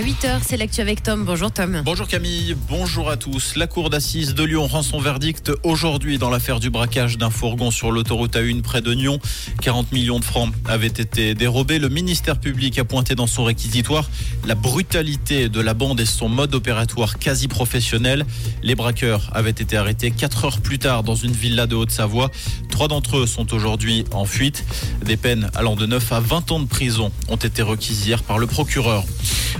À 8h, c'est l'actu avec Tom. Bonjour Tom. Bonjour Camille, bonjour à tous. La cour d'assises de Lyon rend son verdict aujourd'hui dans l'affaire du braquage d'un fourgon sur l'autoroute A1 près de Nyon. 40 millions de francs avaient été dérobés. Le ministère public a pointé dans son réquisitoire la brutalité de la bande et son mode opératoire quasi professionnel. Les braqueurs avaient été arrêtés 4 heures plus tard dans une villa de Haute-Savoie. Trois d'entre eux sont aujourd'hui en fuite. Des peines allant de 9 à 20 ans de prison ont été requises hier par le procureur.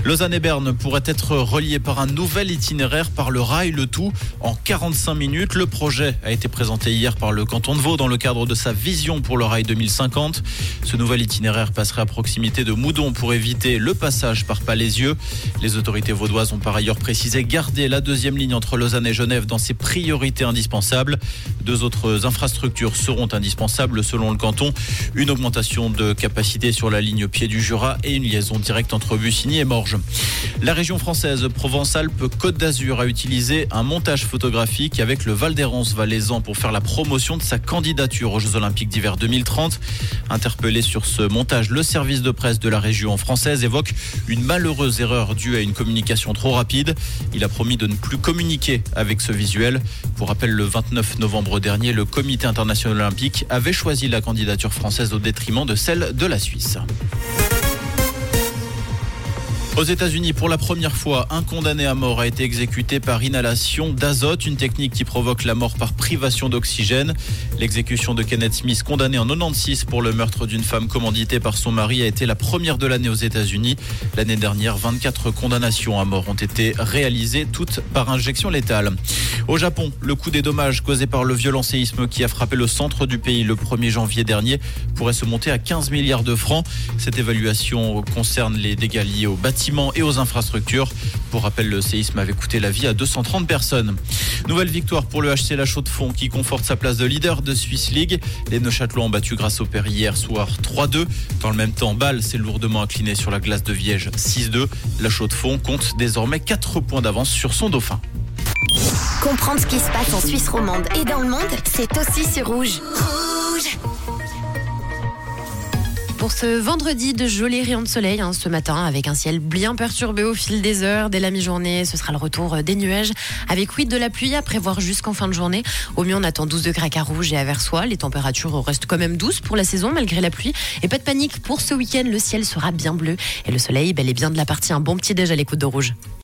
Lausanne et Berne pourraient être reliés par un nouvel itinéraire par le rail, le tout en 45 minutes. Le projet a été présenté hier par le canton de Vaud dans le cadre de sa vision pour le rail 2050. Ce nouvel itinéraire passerait à proximité de Moudon pour éviter le passage par Palaisieux. Les autorités vaudoises ont par ailleurs précisé garder la deuxième ligne entre Lausanne et Genève dans ses priorités indispensables. Deux autres infrastructures seront indispensables selon le canton. Une augmentation de capacité sur la ligne Pied du Jura et une liaison directe entre Bussigny et Morges. La région française Provence-Alpes-Côte d'Azur a utilisé un montage photographique avec le Val d'Hérence valaisan pour faire la promotion de sa candidature aux Jeux Olympiques d'hiver 2030. Interpellé sur ce montage, le service de presse de la région française évoque une malheureuse erreur due à une communication trop rapide. Il a promis de ne plus communiquer avec ce visuel. Pour rappel, le 29 novembre dernier, le Comité international olympique avait choisi la candidature française au détriment de celle de la Suisse. Aux États-Unis, pour la première fois, un condamné à mort a été exécuté par inhalation d'azote, une technique qui provoque la mort par privation d'oxygène. L'exécution de Kenneth Smith, condamné en 96 pour le meurtre d'une femme commanditée par son mari, a été la première de l'année aux États-Unis. L'année dernière, 24 condamnations à mort ont été réalisées, toutes par injection létale. Au Japon, le coût des dommages causés par le violent séisme qui a frappé le centre du pays le 1er janvier dernier pourrait se monter à 15 milliards de francs. Cette évaluation concerne les dégâts liés aux bâtiments et aux infrastructures. Pour rappel, le séisme avait coûté la vie à 230 personnes. Nouvelle victoire pour le HC La Chaux-de-Fonds qui conforte sa place de leader de Swiss League. Les Neuchâtelois ont battu grâce au Père hier soir 3-2. Dans le même temps, Bâle s'est lourdement incliné sur la glace de Viège 6-2. La Chaux-de-Fonds compte désormais 4 points d'avance sur son dauphin. Comprendre ce qui se passe en Suisse romande et dans le monde, c'est aussi sur. Rouge pour ce vendredi de jolis rayons de soleil hein, ce matin avec un ciel bien perturbé au fil des heures. Dès la mi-journée, ce sera le retour des nuages avec oui de la pluie à prévoir jusqu'en fin de journée. Au mieux, on attend 12 degrés à Carouge et à Versoix. Les températures restent quand même douces pour la saison malgré la pluie. Et pas de panique, pour ce week-end, le ciel sera bien bleu et le soleil bel et bien de la partie un bon petit déj à l'écoute de rouge.